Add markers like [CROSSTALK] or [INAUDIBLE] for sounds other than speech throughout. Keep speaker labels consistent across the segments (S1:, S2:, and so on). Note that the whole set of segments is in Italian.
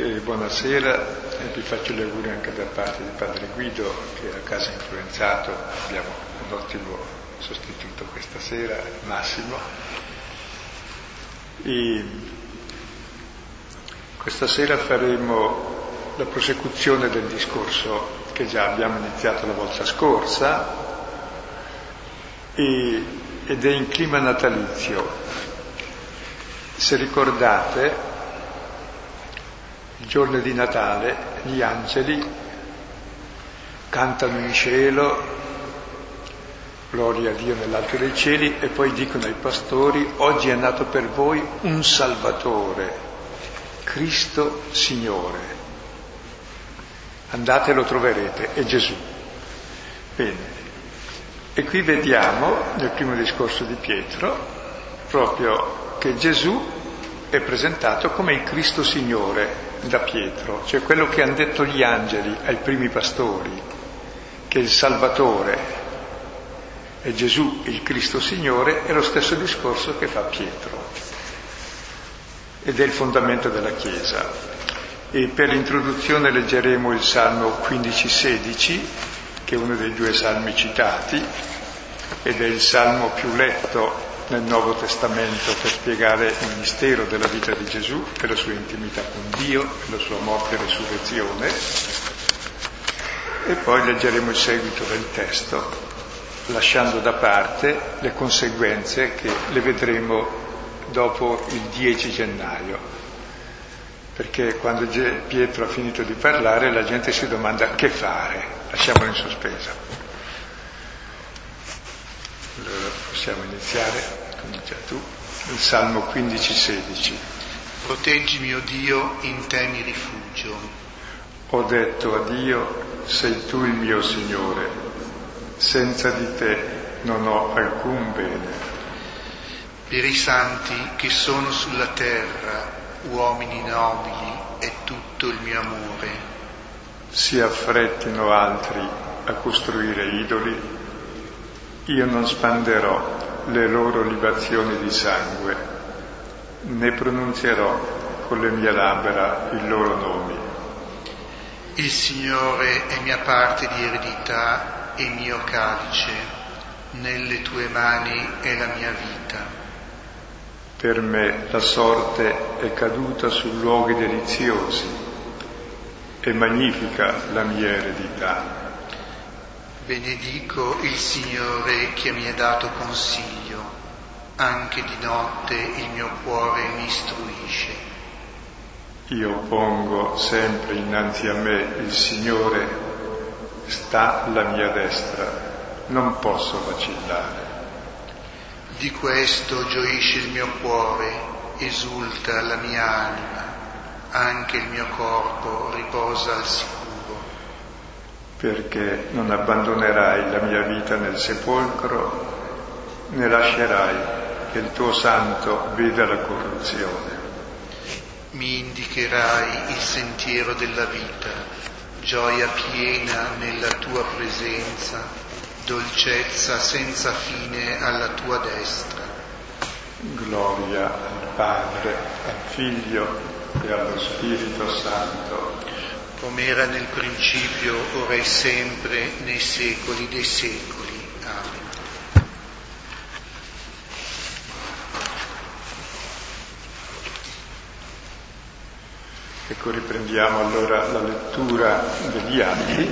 S1: E buonasera vi faccio gli auguri anche da parte di Padre Guido che a casa influenzato abbiamo un ottimo sostituto questa sera, Massimo. E questa sera faremo la prosecuzione del discorso che già abbiamo iniziato la volta scorsa e, ed è in clima natalizio. Se ricordate, il giorno di Natale gli angeli cantano in cielo, gloria a Dio nell'alto dei cieli, e poi dicono ai pastori, oggi è nato per voi un Salvatore, Cristo Signore. Andate e lo troverete, è Gesù. Bene. E qui vediamo, nel primo discorso di Pietro, proprio che Gesù è presentato come il Cristo Signore, da Pietro, cioè quello che hanno detto gli angeli ai primi pastori, che il Salvatore è Gesù, il Cristo Signore, è lo stesso discorso che fa Pietro ed è il fondamento della Chiesa. E per l'introduzione leggeremo il Salmo 15-16, che è uno dei due salmi citati, ed è il salmo più letto nel Nuovo Testamento per spiegare il mistero della vita di Gesù e la sua intimità con Dio, la sua morte e resurrezione. E poi leggeremo il seguito del testo, lasciando da parte le conseguenze che le vedremo dopo il 10 gennaio. Perché quando Pietro ha finito di parlare la gente si domanda che fare, lasciamolo in sospeso. Allora possiamo iniziare, comincia tu, il Salmo 15-16.
S2: Proteggi mio Dio, in te mi rifugio.
S1: Ho detto a Dio, sei tu il mio Signore, senza di te non ho alcun bene.
S2: Per i santi che sono sulla terra, uomini nobili, è tutto il mio amore.
S1: Si affrettino altri a costruire idoli io non spanderò le loro libazioni di sangue, né pronunzierò con le mie labbra i loro nomi.
S2: Il Signore è mia parte di eredità e mio calice, nelle tue mani è la mia vita.
S1: Per me la sorte è caduta su luoghi deliziosi, è magnifica la mia eredità.
S2: Benedico il Signore che mi ha dato consiglio, anche di notte il mio cuore mi istruisce.
S1: Io pongo sempre innanzi a me il Signore, sta alla mia destra, non posso vacillare.
S2: Di questo gioisce il mio cuore, esulta la mia anima, anche il mio corpo riposa al sicuro
S1: perché non abbandonerai la mia vita nel sepolcro, né lascerai che il tuo santo veda la corruzione.
S2: Mi indicherai il sentiero della vita, gioia piena nella tua presenza, dolcezza senza fine alla tua destra.
S1: Gloria al Padre, al Figlio e allo Spirito Santo
S2: come era nel principio, ora e sempre, nei secoli dei secoli. Amen.
S1: Ecco, riprendiamo allora la lettura degli atti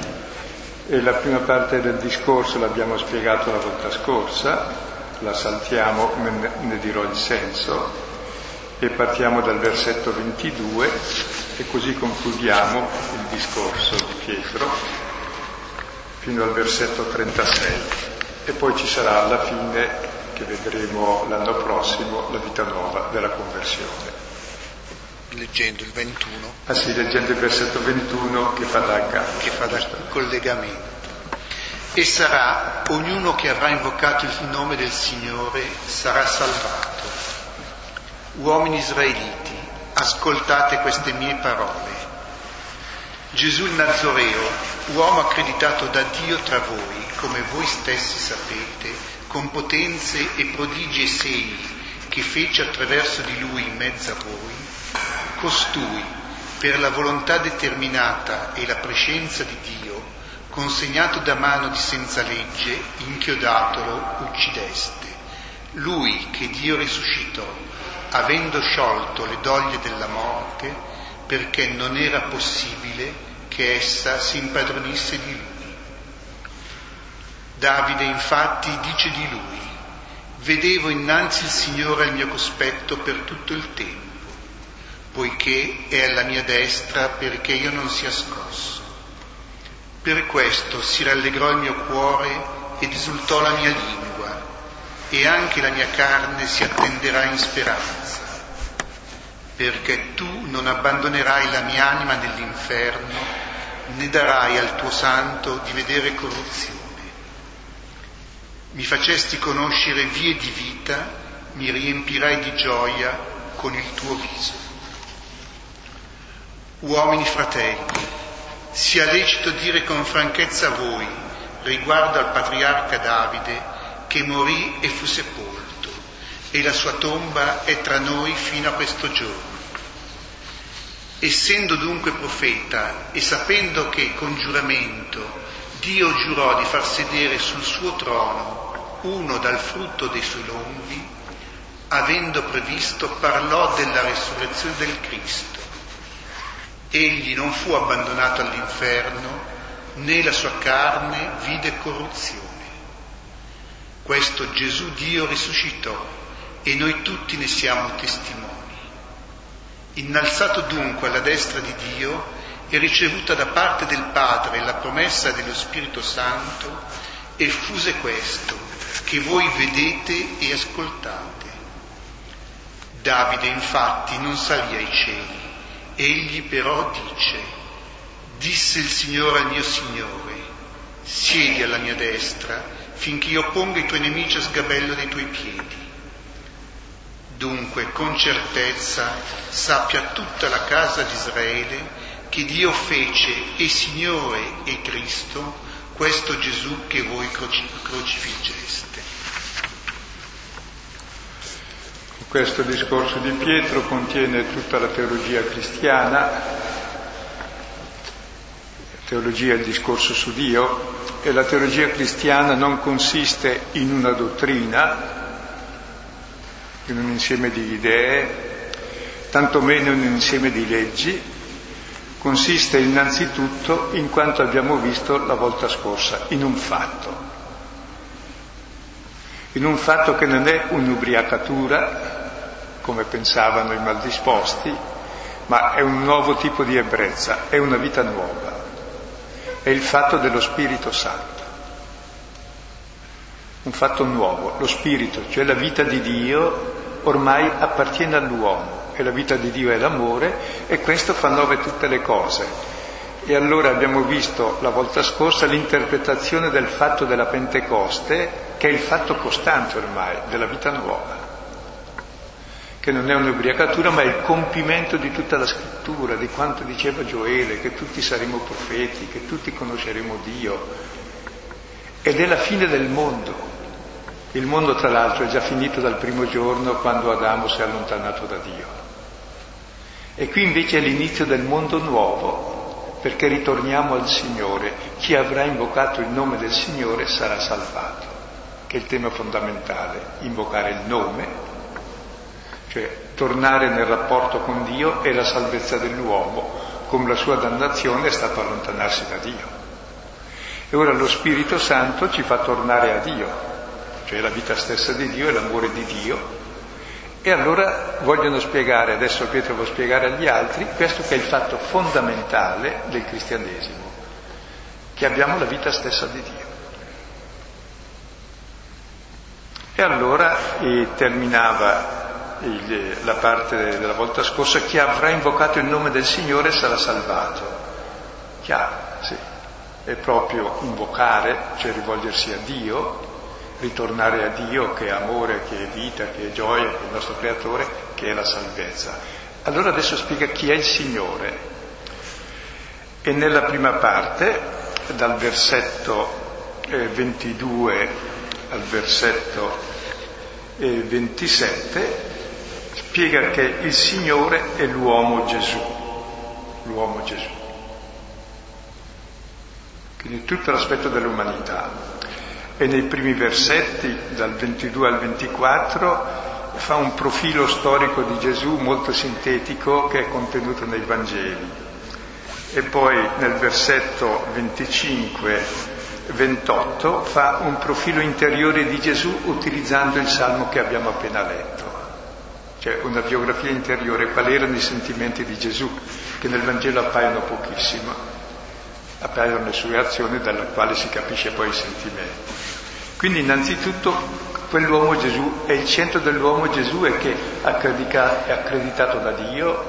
S1: e la prima parte del discorso l'abbiamo spiegato la volta scorsa, la saltiamo, ne dirò il senso, e partiamo dal versetto 22 e così concludiamo il discorso di Pietro fino al versetto 36 e poi ci sarà alla fine, che vedremo l'anno prossimo, la vita nuova della conversione.
S2: Leggendo il 21.
S1: Ah sì, leggendo il versetto 21 che fa da aggancio.
S2: Che fa da collegamento. E sarà, ognuno che avrà invocato il nome del Signore sarà salvato Uomini israeliti, ascoltate queste mie parole. Gesù il Nazoreo, uomo accreditato da Dio tra voi, come voi stessi sapete, con potenze e prodigi e segni che fece attraverso di lui in mezzo a voi, costui, per la volontà determinata e la prescenza di Dio, consegnato da mano di senza legge, inchiodatolo, uccideste. Lui che Dio risuscitò, avendo sciolto le doglie della morte, perché non era possibile che essa si impadronisse di lui. Davide infatti dice di lui, vedevo innanzi il Signore al mio cospetto per tutto il tempo poiché è alla mia destra perché io non sia scosso. Per questo si rallegrò il mio cuore ed esultò la mia lingua, e anche la mia carne si attenderà in speranza, perché tu non abbandonerai la mia anima nell'inferno, né darai al tuo santo di vedere corruzione. Mi facesti conoscere vie di vita, mi riempirai di gioia con il tuo viso. Uomini fratelli, sia lecito dire con franchezza a voi, riguardo al patriarca Davide, che morì e fu sepolto, e la sua tomba è tra noi fino a questo giorno. Essendo dunque profeta e sapendo che con giuramento Dio giurò di far sedere sul suo trono uno dal frutto dei suoi lombi, avendo previsto parlò della resurrezione del Cristo Egli non fu abbandonato all'inferno, né la sua carne vide corruzione. Questo Gesù Dio risuscitò e noi tutti ne siamo testimoni. Innalzato dunque alla destra di Dio e ricevuta da parte del Padre la promessa dello Spirito Santo, effuse questo che voi vedete e ascoltate. Davide infatti non salì ai cieli Egli però dice, disse il Signore al mio Signore, siedi alla mia destra finché io ponga i tuoi nemici a sgabello dei tuoi piedi. Dunque, con certezza, sappia tutta la casa di Israele che Dio fece e Signore e Cristo questo Gesù che voi crocifiggeste.
S1: Questo discorso di Pietro contiene tutta la teologia cristiana, la teologia è il discorso su Dio, e la teologia cristiana non consiste in una dottrina, in un insieme di idee, tantomeno in un insieme di leggi, consiste innanzitutto, in quanto abbiamo visto la volta scorsa, in un fatto. In un fatto che non è un'ubriacatura, come pensavano i maldisposti, ma è un nuovo tipo di ebbrezza, è una vita nuova, è il fatto dello Spirito Santo, un fatto nuovo, lo Spirito, cioè la vita di Dio ormai appartiene all'uomo e la vita di Dio è l'amore e questo fa nuove tutte le cose. E allora abbiamo visto la volta scorsa l'interpretazione del fatto della Pentecoste, che è il fatto costante ormai della vita nuova che non è un'ubriacatura ma è il compimento di tutta la scrittura, di quanto diceva Gioele, che tutti saremo profeti, che tutti conosceremo Dio. Ed è la fine del mondo. Il mondo tra l'altro è già finito dal primo giorno quando Adamo si è allontanato da Dio. E qui invece è l'inizio del mondo nuovo, perché ritorniamo al Signore. Chi avrà invocato il nome del Signore sarà salvato, che è il tema fondamentale, invocare il nome cioè tornare nel rapporto con Dio è la salvezza dell'uomo, come la sua dannazione è stato allontanarsi da Dio. E ora lo Spirito Santo ci fa tornare a Dio, cioè la vita stessa di Dio e l'amore di Dio. E allora vogliono spiegare, adesso Pietro vuole spiegare agli altri, questo che è il fatto fondamentale del cristianesimo, che abbiamo la vita stessa di Dio. E allora eh, terminava il, la parte della volta scorsa, chi avrà invocato il nome del Signore sarà salvato. Chiaro, sì. È proprio invocare, cioè rivolgersi a Dio, ritornare a Dio che è amore, che è vita, che è gioia, che è il nostro creatore, che è la salvezza. Allora adesso spiega chi è il Signore. E nella prima parte, dal versetto 22 eh, al versetto 27, spiega che il Signore è l'uomo Gesù. l'uomo Gesù. Quindi tutto l'aspetto dell'umanità. E nei primi versetti, dal 22 al 24, fa un profilo storico di Gesù molto sintetico che è contenuto nei Vangeli. E poi nel versetto 25-28 fa un profilo interiore di Gesù utilizzando il salmo che abbiamo appena letto. Cioè una biografia interiore, quali erano i sentimenti di Gesù, che nel Vangelo appaiono pochissimo, appaiono le sue azioni dalla quale si capisce poi i sentimenti. Quindi innanzitutto quell'uomo Gesù è il centro dell'uomo Gesù è che è accreditato da Dio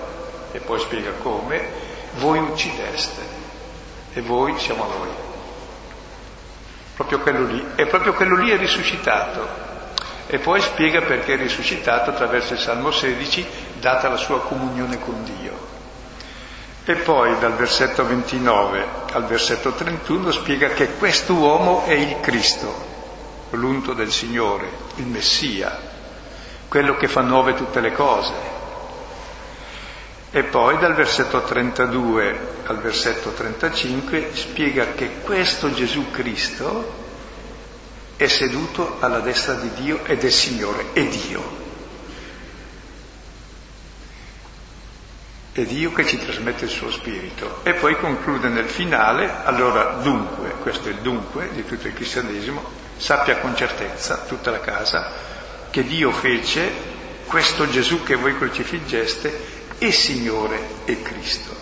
S1: e poi spiega come, voi uccideste e voi siamo noi. Proprio quello lì. E proprio quello lì è risuscitato. E poi spiega perché è risuscitato attraverso il Salmo 16, data la sua comunione con Dio. E poi dal versetto 29 al versetto 31 spiega che questo uomo è il Cristo, l'unto del Signore, il Messia, quello che fa nuove tutte le cose. E poi dal versetto 32 al versetto 35 spiega che questo Gesù Cristo è seduto alla destra di Dio ed è Signore, è Dio. È Dio che ci trasmette il suo spirito. E poi conclude nel finale, allora dunque, questo è il dunque di tutto il cristianesimo, sappia con certezza, tutta la casa, che Dio fece questo Gesù che voi crocifiggeste e Signore e Cristo.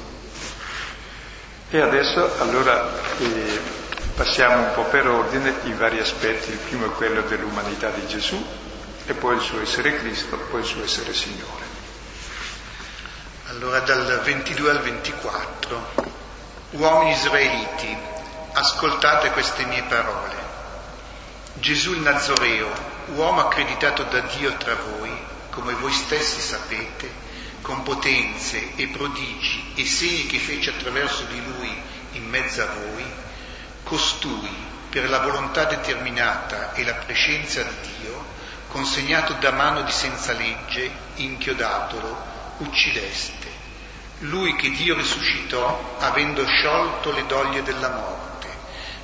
S1: E adesso allora eh, passiamo un po' per ordine i vari aspetti, il primo è quello dell'umanità di Gesù e poi il suo essere Cristo, poi il suo essere Signore.
S2: Allora dal 22 al 24, uomini israeliti, ascoltate queste mie parole. Gesù il Nazoreo, uomo accreditato da Dio tra voi, come voi stessi sapete, con potenze e prodigi e segni che fece attraverso di lui in mezzo a voi, costui, per la volontà determinata e la prescenza di Dio, consegnato da mano di senza legge, inchiodatolo, uccideste. Lui che Dio risuscitò, avendo sciolto le doglie della morte,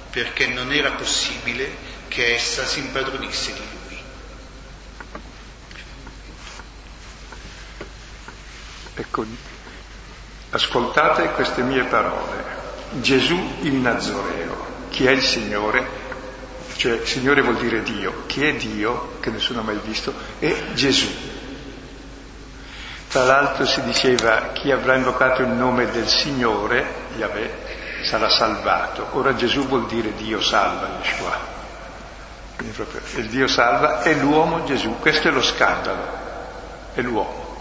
S2: perché non era possibile che essa si impadronisse di lui.
S1: Ecco, ascoltate queste mie parole. Gesù il Nazoreo, chi è il Signore, cioè Signore vuol dire Dio, chi è Dio, che nessuno ha mai visto, è Gesù. Tra l'altro si diceva chi avrà invocato il nome del Signore, Yahweh, sarà salvato. Ora Gesù vuol dire Dio salva, Yeshua. Quindi proprio il Dio salva è l'uomo Gesù, questo è lo scandalo, è l'uomo.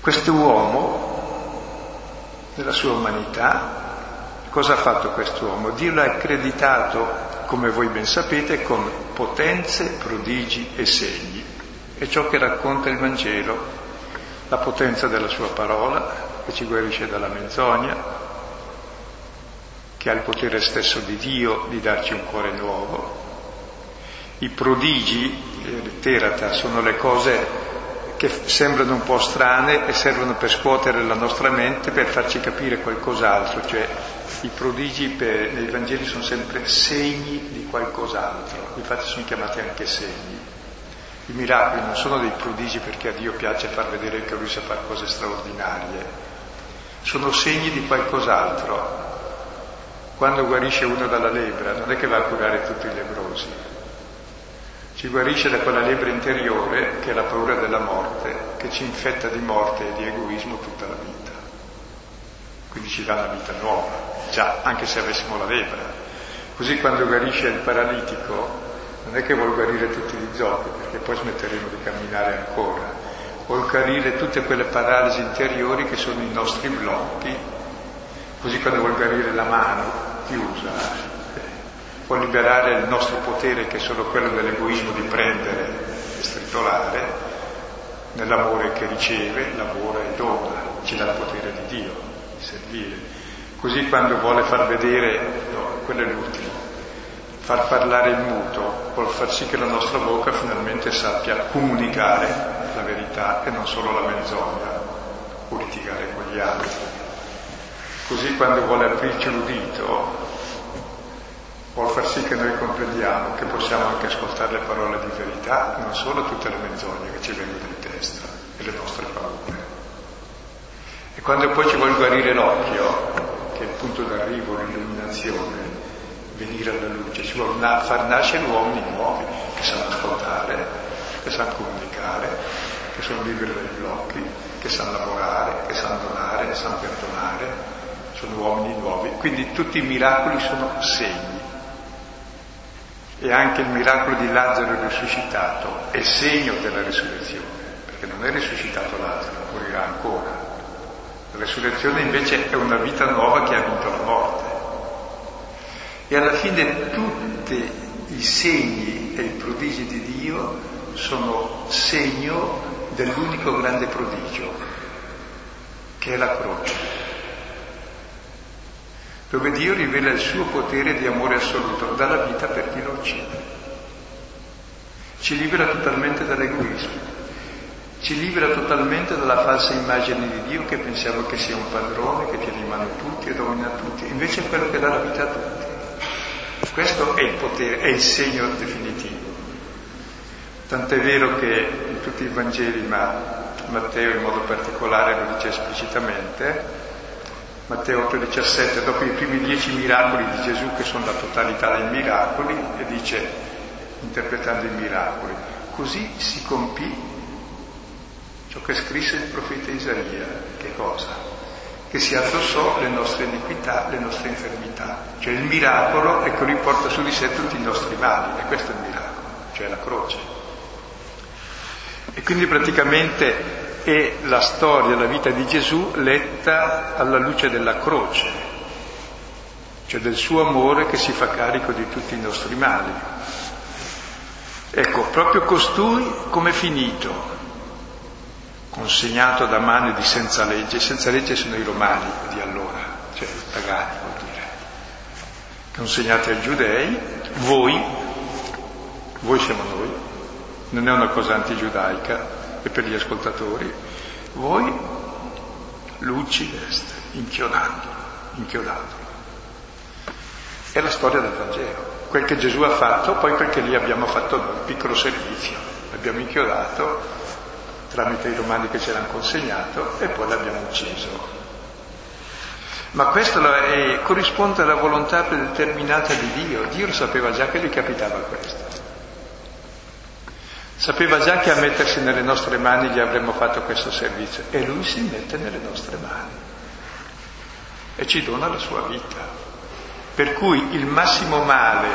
S1: Questo uomo, nella sua umanità, cosa ha fatto quest'uomo? Dio l'ha accreditato, come voi ben sapete, con potenze, prodigi e segni. È ciò che racconta il Vangelo, la potenza della sua parola, che ci guarisce dalla menzogna, che ha il potere stesso di Dio di darci un cuore nuovo. I prodigi, eh, terata, sono le cose che sembrano un po' strane e servono per scuotere la nostra mente, per farci capire qualcos'altro, cioè i prodigi per, nei Vangeli sono sempre segni di qualcos'altro, infatti sono chiamati anche segni. I miracoli non sono dei prodigi perché a Dio piace far vedere che lui sa fare cose straordinarie, sono segni di qualcos'altro, quando guarisce uno dalla lebbra, non è che va a curare tutti i lebrosi, ci guarisce da quella lebbra interiore che è la paura della morte, che ci infetta di morte e di egoismo tutta la vita. Quindi ci dà una vita nuova, già, anche se avessimo la lebbra. Così quando guarisce il paralitico, non è che vuol guarire tutti gli zoppi, perché poi smetteremo di camminare ancora, vuol guarire tutte quelle paralisi interiori che sono i nostri blocchi così quando vuol guarire la mano chiusa, può liberare il nostro potere che è solo quello dell'egoismo di prendere e stritolare, nell'amore che riceve, lavora e dona, ci dà il potere di Dio, di servire. Così quando vuole far vedere, no, quello è l'ultimo, far parlare il muto, vuol far sì che la nostra bocca finalmente sappia comunicare la verità e non solo la menzogna o litigare con gli altri. Così quando vuole aprirci l'udito, vuol far sì che noi comprendiamo che possiamo anche ascoltare le parole di verità, non solo tutte le menzogne che ci vengono in testa e le nostre paure. E quando poi ci vuole guarire l'occhio, che è il punto d'arrivo, l'illuminazione, venire alla luce, ci vuole far nascere uomini nuovi che sanno ascoltare, che sanno comunicare, che sono liberi dai blocchi, che sanno lavorare, che sanno donare, che sanno perdonare, sono uomini nuovi. Quindi tutti i miracoli sono segni. E anche il miracolo di Lazzaro risuscitato è segno della risurrezione, perché non è risuscitato Lazzaro, morirà ancora. La risurrezione invece è una vita nuova che ha vinto la morte. E alla fine tutti i segni e i prodigi di Dio sono segno dell'unico grande prodigio, che è la croce, dove Dio rivela il suo potere di amore assoluto, dà la vita per chi lo uccide. Ci libera totalmente dall'egoismo, ci libera totalmente dalla falsa immagine di Dio che pensiamo che sia un padrone che tiene in mano tutti e domina tutti, invece è quello che dà la vita a tutti. Questo è il potere, è il segno definitivo. Tant'è vero che in tutti i Vangeli, ma Matteo in modo particolare lo dice esplicitamente, Matteo 8,17, dopo i primi dieci miracoli di Gesù, che sono la totalità dei miracoli, e dice, interpretando i miracoli, così si compì ciò che scrisse il profeta Isaia, che cosa? che si addossò le nostre iniquità, le nostre infermità. Cioè il miracolo è che lui porta su di sé tutti i nostri mali, e questo è il miracolo, cioè la croce. E quindi praticamente è la storia, la vita di Gesù letta alla luce della croce, cioè del suo amore che si fa carico di tutti i nostri mali. Ecco, proprio costui come finito, consegnato da mani di senza legge, senza legge sono i romani di allora, cioè i pagani vuol dire, consegnati ai giudei, voi, voi siamo noi, non è una cosa antigiudaica, è per gli ascoltatori, voi lo uccideste inchiodandolo, inchiodandolo. È la storia del Vangelo, quel che Gesù ha fatto, poi perché lì abbiamo fatto un piccolo servizio, l'abbiamo inchiodato tramite i romani che ce l'hanno consegnato e poi l'abbiamo ucciso. Ma questo è, corrisponde alla volontà predeterminata di Dio. Dio lo sapeva già che gli capitava questo. Sapeva già che a mettersi nelle nostre mani gli avremmo fatto questo servizio e lui si mette nelle nostre mani e ci dona la sua vita. Per cui il massimo male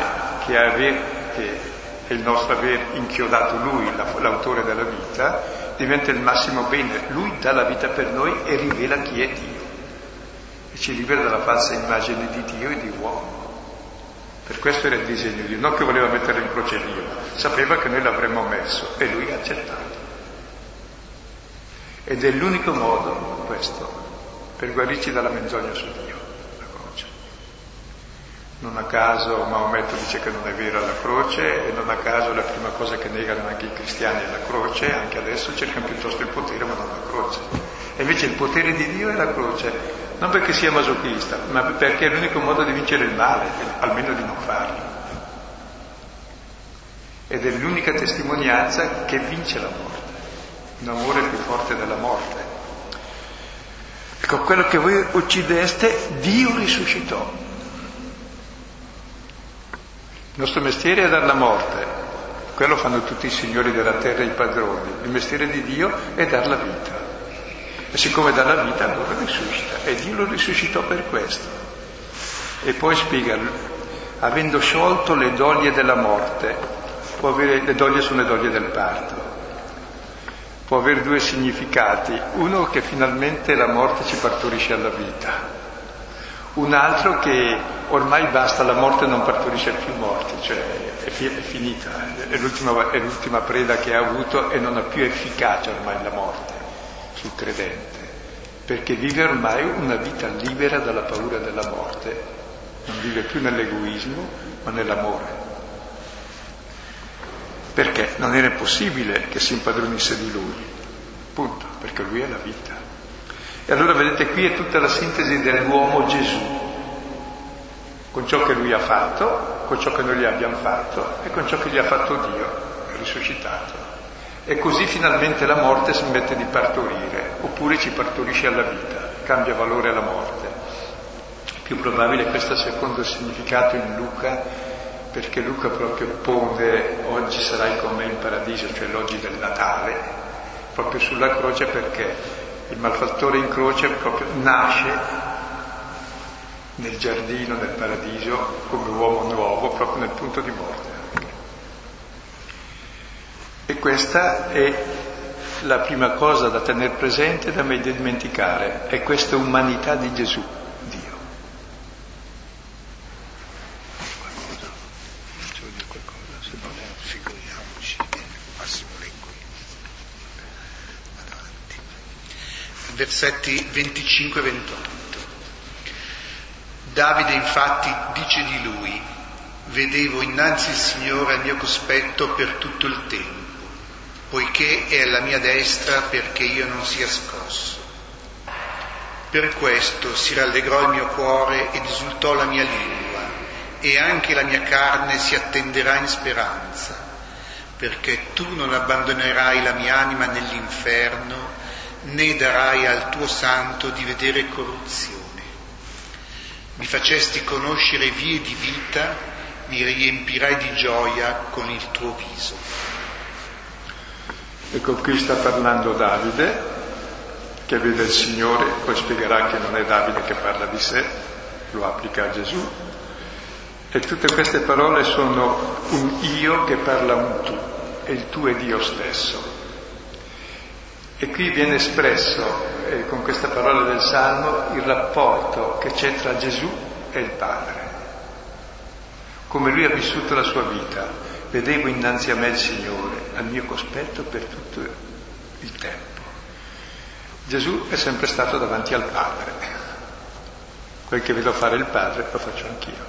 S1: che, ave, che è il nostro aver inchiodato lui, l'autore della vita, diventa il massimo bene. Lui dà la vita per noi e rivela chi è Dio. E ci libera dalla falsa immagine di Dio e di uomo. Per questo era il disegno di Dio, non che voleva mettere in croce Dio, sapeva che noi l'avremmo messo e lui ha accettato. Ed è l'unico modo, questo, per guarirci dalla menzogna su Dio. Non a caso Maometto dice che non è vera la croce e non a caso la prima cosa che negano anche i cristiani è la croce, anche adesso cercano piuttosto il potere ma non la croce. E invece il potere di Dio è la croce, non perché sia masochista, ma perché è l'unico modo di vincere il male, almeno di non farlo. Ed è l'unica testimonianza che vince la morte, un amore più forte della morte. Ecco, quello che voi uccideste, Dio risuscitò. Il nostro mestiere è dar la morte, quello fanno tutti i signori della terra i padroni. Il mestiere di Dio è dar la vita. E siccome dà la vita, allora risuscita. E Dio lo risuscitò per questo. E poi spiega, avendo sciolto le doglie della morte, può avere, le doglie sono le doglie del parto, può avere due significati. Uno che finalmente la morte ci partorisce alla vita un altro che ormai basta, la morte non partorisce più morti, cioè è, fi- è finita, è l'ultima, è l'ultima, preda che ha avuto e non ha più efficacia ormai la morte sul credente, perché vive ormai una vita libera dalla paura della morte, non vive più nell'egoismo ma nell'amore. Perché non era possibile che si impadronisse di lui, punto, perché lui è la vita. E allora vedete qui è tutta la sintesi dell'uomo Gesù, con ciò che lui ha fatto, con ciò che noi gli abbiamo fatto e con ciò che gli ha fatto Dio, risuscitato. E così finalmente la morte smette di partorire, oppure ci partorisce alla vita, cambia valore alla morte. Più probabile questo secondo significato in Luca, perché Luca proprio pone oggi sarai con me in paradiso, cioè l'oggi del Natale, proprio sulla croce perché il malfattore in croce proprio nasce nel giardino, nel paradiso, come uomo nuovo, proprio nel punto di morte. E questa è la prima cosa da tenere presente e da mai dimenticare, è questa umanità di Gesù.
S2: Versetti 25 e 28. Davide infatti dice di lui, vedevo innanzi il Signore al mio cospetto per tutto il tempo, poiché è alla mia destra perché io non sia scosso. Per questo si rallegrò il mio cuore ed esultò la mia lingua, e anche la mia carne si attenderà in speranza, perché tu non abbandonerai la mia anima nell'inferno, né darai al tuo santo di vedere corruzione. Mi facesti conoscere vie di vita, mi riempirai di gioia con il tuo viso.
S1: Ecco qui sta parlando Davide, che vede il Signore, poi spiegherà che non è Davide che parla di sé, lo applica a Gesù. E tutte queste parole sono un io che parla un tu, e il tu è Dio stesso. E qui viene espresso eh, con questa parola del Salmo il rapporto che c'è tra Gesù e il Padre, come lui ha vissuto la sua vita. Vedevo innanzi a me il Signore, al mio cospetto per tutto il tempo. Gesù è sempre stato davanti al Padre. Quel che vedo fare il Padre lo faccio anch'io.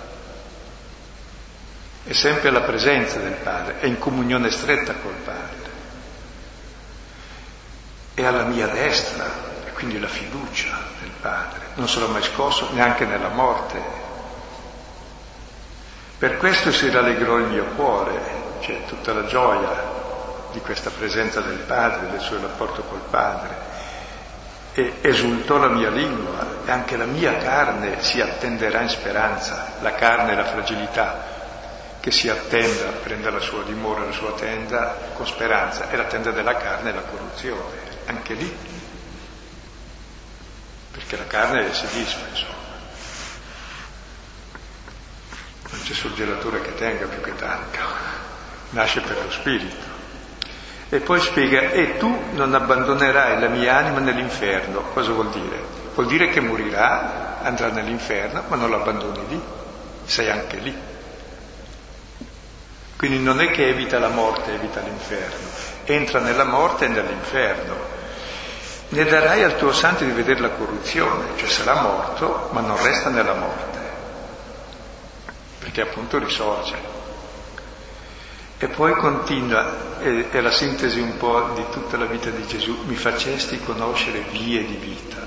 S1: È sempre alla presenza del Padre, è in comunione stretta col Padre è alla mia destra, e quindi la fiducia del Padre. Non sarò mai scosso neanche nella morte. Per questo si rallegrò il mio cuore, c'è tutta la gioia di questa presenza del Padre, del suo rapporto col Padre. E esultò la mia lingua e anche la mia carne si attenderà in speranza, la carne è la fragilità, che si attenda, prenda la sua dimora, la sua tenda con speranza, e la tenda della carne è la corruzione anche lì, perché la carne si disfa, insomma. Non c'è surgelatore che tenga più che tanto, nasce per lo spirito. E poi spiega, e tu non abbandonerai la mia anima nell'inferno. Cosa vuol dire? Vuol dire che morirà, andrà nell'inferno, ma non lo abbandoni lì, sei anche lì. Quindi non è che evita la morte, evita l'inferno, entra nella morte e nell'inferno. Ne darai al tuo santo di vedere la corruzione, cioè sarà morto, ma non resta nella morte, perché appunto risorge. E poi continua, è, la sintesi un po' di tutta la vita di Gesù, mi facesti conoscere vie di vita.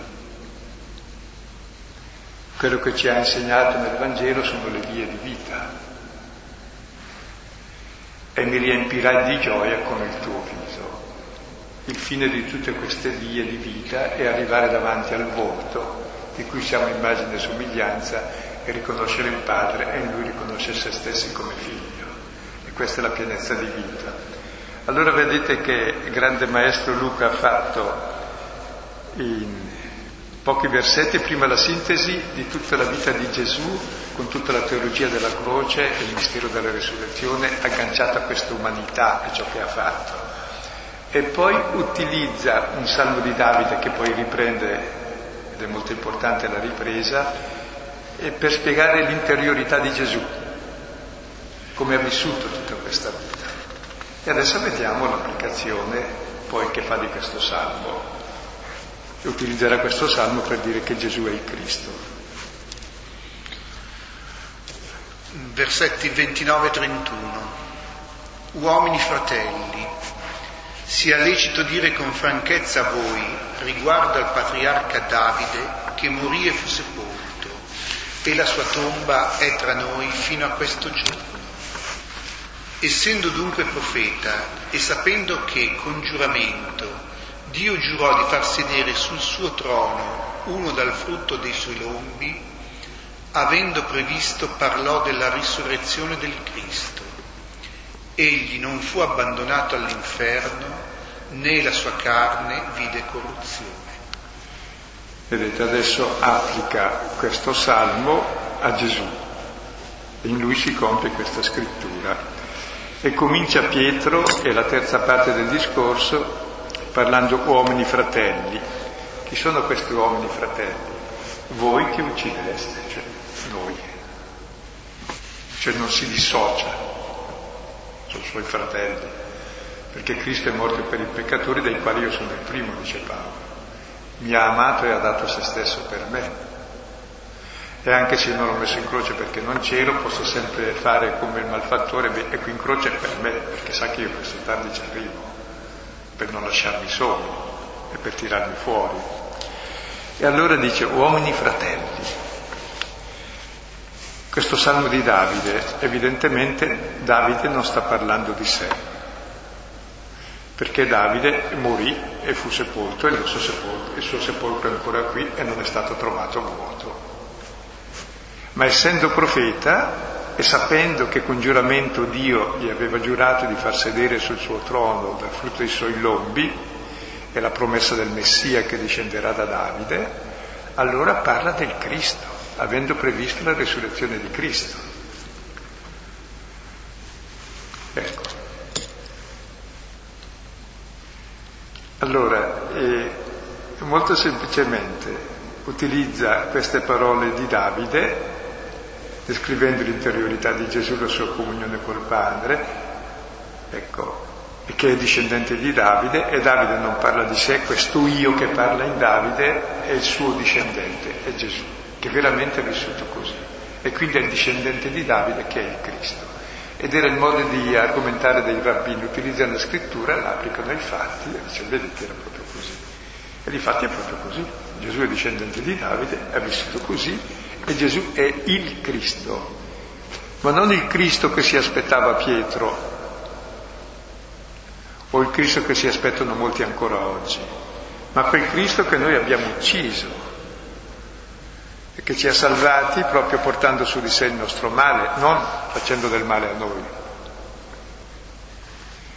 S1: Quello che ci ha insegnato nel Vangelo sono le vie di vita, e mi riempirai di gioia con il tuo viso. Il fine di tutte queste vie di vita è arrivare davanti al volto di cui siamo immagine e somiglianza e riconoscere il Padre e in lui riconoscere se stessi come figlio. E questa è la pienezza di vita. Allora vedete che il grande maestro Luca ha fatto in pochi versetti, prima la sintesi di tutta la vita di Gesù, con tutta la teologia della croce e il mistero della resurrezione, agganciata a questa umanità e ciò che ha fatto. E poi utilizza un salmo di Davide che poi riprende, ed è molto importante la ripresa, per spiegare l'interiorità di Gesù, come ha vissuto tutta questa vita. E adesso vediamo l'applicazione poi che fa di questo salmo e utilizzerà questo salmo per dire che Gesù è il Cristo.
S2: Versetti 29 e 31. Uomini fratelli, sia lecito dire con franchezza a voi, riguardo al patriarca Davide, che morì e fu sepolto, e la sua tomba è tra noi fino a questo giorno. Essendo dunque profeta e sapendo che con giuramento Dio giurò di far sedere sul suo trono uno dal frutto dei suoi lombi, avendo previsto parlò della risurrezione del Cristo egli non fu abbandonato all'inferno, né la sua carne vide corruzione.
S1: Vedete, adesso applica questo salmo a Gesù. In lui si compie questa scrittura. E comincia Pietro, e la terza parte del discorso, parlando uomini fratelli. Chi sono questi uomini fratelli? Voi che uccideste, cioè noi. Cioè non si dissocia, sono suoi fratelli, perché Cristo è morto per i peccatori dei quali io sono il primo, dice Paolo. Mi ha amato e ha dato se stesso per me. E anche se non l'ho messo in croce perché non c'ero, posso sempre fare come il malfattore, e qui in croce per me, perché sa che io questo tardi ci arrivo, per non lasciarmi solo e per tirarmi fuori. E allora dice, uomini fratelli, questo salmo di Davide, evidentemente Davide non sta parlando di sé, perché Davide morì e fu sepolto e il suo sepolcro, il suo sepolcro è ancora qui e non è stato trovato vuoto. Ma essendo profeta e sapendo che con giuramento Dio gli aveva giurato di far sedere sul suo trono dal frutto dei suoi lombi, e la promessa del Messia che discenderà da Davide, allora parla del Cristo avendo previsto la resurrezione di Cristo. Ecco. Allora, eh, molto semplicemente utilizza queste parole di Davide, descrivendo l'interiorità di Gesù, la sua comunione col Padre, ecco, che è discendente di Davide, e Davide non parla di sé, questo io che parla in Davide è il suo discendente, è Gesù che veramente ha vissuto così. E quindi è il discendente di Davide che è il Cristo. Ed era il modo di argomentare dei rabbini, utilizzano la scrittura, l'applicano ai fatti e dice, vedi che era proprio così. E di fatti è proprio così. Gesù è discendente di Davide, ha vissuto così e Gesù è il Cristo. Ma non il Cristo che si aspettava Pietro o il Cristo che si aspettano molti ancora oggi, ma quel Cristo che noi abbiamo ucciso che ci ha salvati proprio portando su di sé il nostro male, non facendo del male a noi,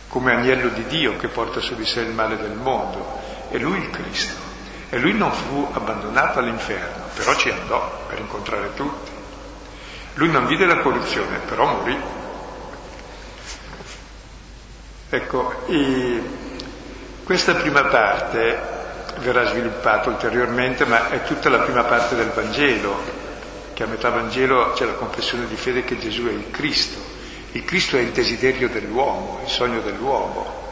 S1: come agnello di Dio che porta su di sé il male del mondo, è lui il Cristo. E lui non fu abbandonato all'inferno, però ci andò per incontrare tutti. Lui non vide la corruzione, però morì. Ecco, questa prima parte verrà sviluppato ulteriormente, ma è tutta la prima parte del Vangelo, che a metà Vangelo c'è la confessione di fede che Gesù è il Cristo. Il Cristo è il desiderio dell'uomo, il sogno dell'uomo,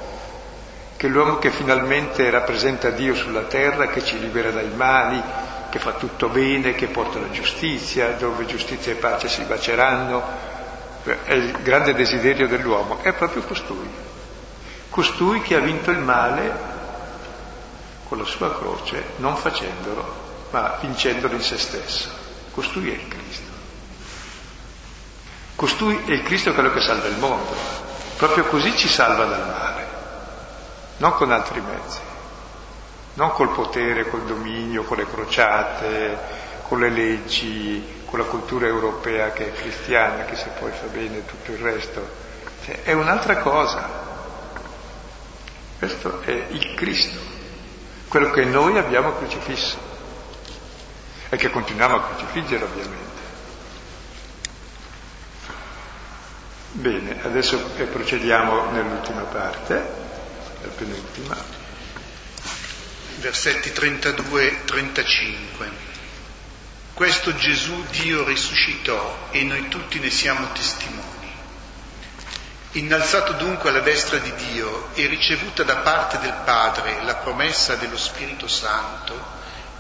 S1: che è l'uomo che finalmente rappresenta Dio sulla terra, che ci libera dai mali, che fa tutto bene, che porta la giustizia, dove giustizia e pace si baceranno. È il grande desiderio dell'uomo, è proprio costui. Costui che ha vinto il male con la sua croce, non facendolo, ma vincendolo in se stesso. Costui è il Cristo. Costui è il Cristo quello che salva il mondo. Proprio così ci salva dal male, non con altri mezzi, non col potere, col dominio, con le crociate, con le leggi, con la cultura europea che è cristiana, che se poi fa bene tutto il resto. Cioè, è un'altra cosa. Questo è il Cristo quello che noi abbiamo crocifisso e che continuiamo a crocifiggere ovviamente. Bene, adesso procediamo nell'ultima parte, la penultima.
S2: Versetti 32-35. Questo Gesù Dio risuscitò e noi tutti ne siamo testimoni. Innalzato dunque alla destra di Dio e ricevuta da parte del Padre la promessa dello Spirito Santo,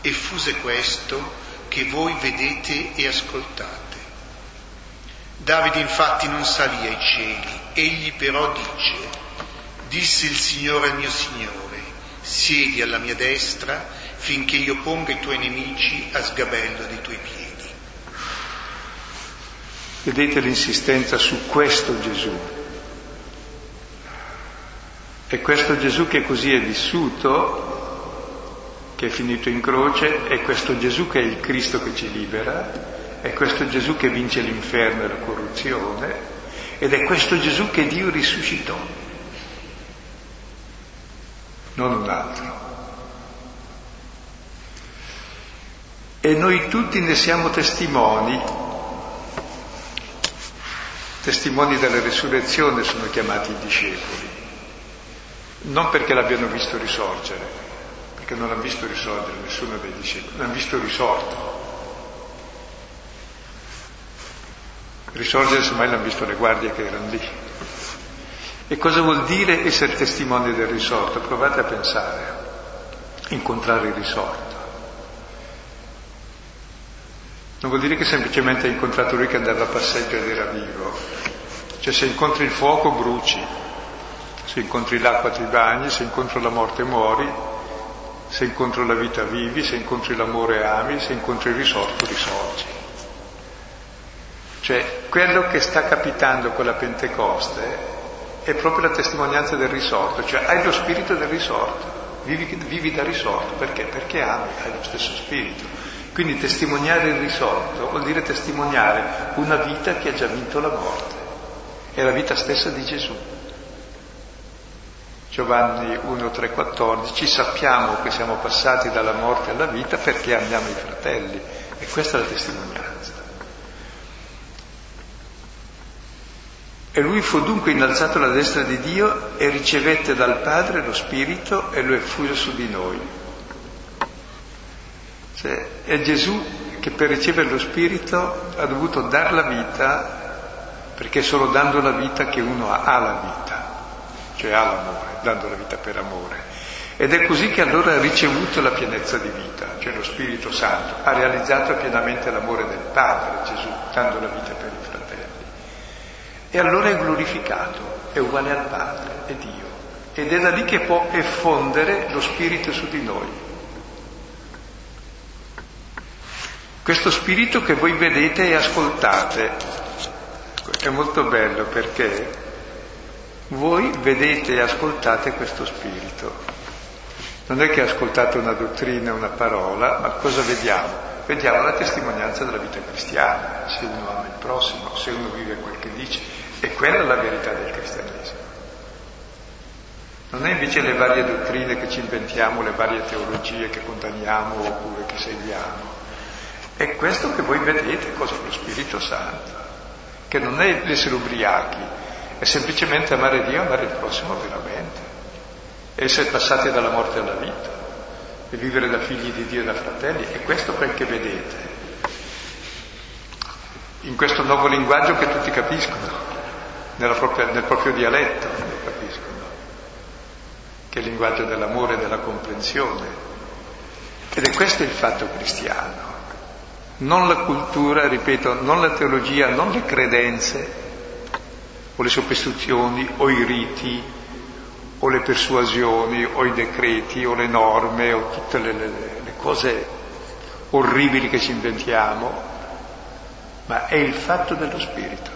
S2: effuse questo che voi vedete e ascoltate. Davide infatti non salì ai cieli, egli però dice, Disse il Signore al mio Signore, siedi alla mia destra finché io ponga i tuoi nemici a sgabello dei tuoi piedi.
S1: Vedete l'insistenza su questo Gesù. E questo Gesù che così è vissuto, che è finito in croce, è questo Gesù che è il Cristo che ci libera, è questo Gesù che vince l'inferno e la corruzione, ed è questo Gesù che Dio risuscitò, non un altro. E noi tutti ne siamo testimoni, testimoni della risurrezione sono chiamati i discepoli, non perché l'abbiano visto risorgere, perché non hanno visto risorgere nessuno dei discepoli, l'hanno visto risorto. Risorgere semmai l'hanno visto le guardie che erano lì. E cosa vuol dire essere testimoni del risorto? Provate a pensare, incontrare il risorto. Non vuol dire che semplicemente hai incontrato lui che andava a passeggio ed era vivo. Cioè se incontri il fuoco bruci, se incontri l'acqua ti bagni, se incontri la morte muori, se incontri la vita vivi, se incontri l'amore ami, se incontri il risorto risorgi. Cioè quello che sta capitando con la Pentecoste è proprio la testimonianza del risorto, cioè hai lo spirito del risorto, vivi, vivi da risorto, perché? Perché ami, hai lo stesso spirito. Quindi testimoniare il risorto vuol dire testimoniare una vita che ha già vinto la morte. È la vita stessa di Gesù. Giovanni 1, 3, 14, sappiamo che siamo passati dalla morte alla vita perché amiamo i fratelli e questa è la testimonianza. E lui fu dunque innalzato alla destra di Dio e ricevette dal Padre lo Spirito e lo effuso su di noi. Cioè, è Gesù che per ricevere lo Spirito ha dovuto dar la vita, perché è solo dando la vita che uno ha, la vita, cioè ha l'amore, dando la vita per amore. Ed è così che allora ha ricevuto la pienezza di vita, cioè lo Spirito Santo, ha realizzato pienamente l'amore del Padre Gesù, dando la vita per i fratelli. E allora è glorificato, è uguale al Padre, è Dio. Ed è da lì che può effondere lo Spirito su di noi. Questo spirito che voi vedete e ascoltate è molto bello perché voi vedete e ascoltate questo spirito. Non è che ascoltate una dottrina, una parola, ma cosa vediamo? Vediamo la testimonianza della vita cristiana, se uno ama il prossimo, se uno vive quel che dice, e quella è la verità del cristianesimo. Non è invece le varie dottrine che ci inventiamo, le varie teologie che condanniamo oppure che seguiamo. È questo che voi vedete, cosa lo Spirito Santo, che non è l'essere ubriachi, è semplicemente amare Dio, amare il prossimo veramente, essere passati dalla morte alla vita. E vivere da figli di Dio e da fratelli. È questo quel che vedete, in questo nuovo linguaggio che tutti capiscono, propria, nel proprio dialetto lo capiscono, che è il linguaggio dell'amore e della comprensione. Ed è questo il fatto cristiano. Non la cultura, ripeto, non la teologia, non le credenze o le superstizioni o i riti o le persuasioni o i decreti o le norme o tutte le, le, le cose orribili che ci inventiamo, ma è il fatto dello spirito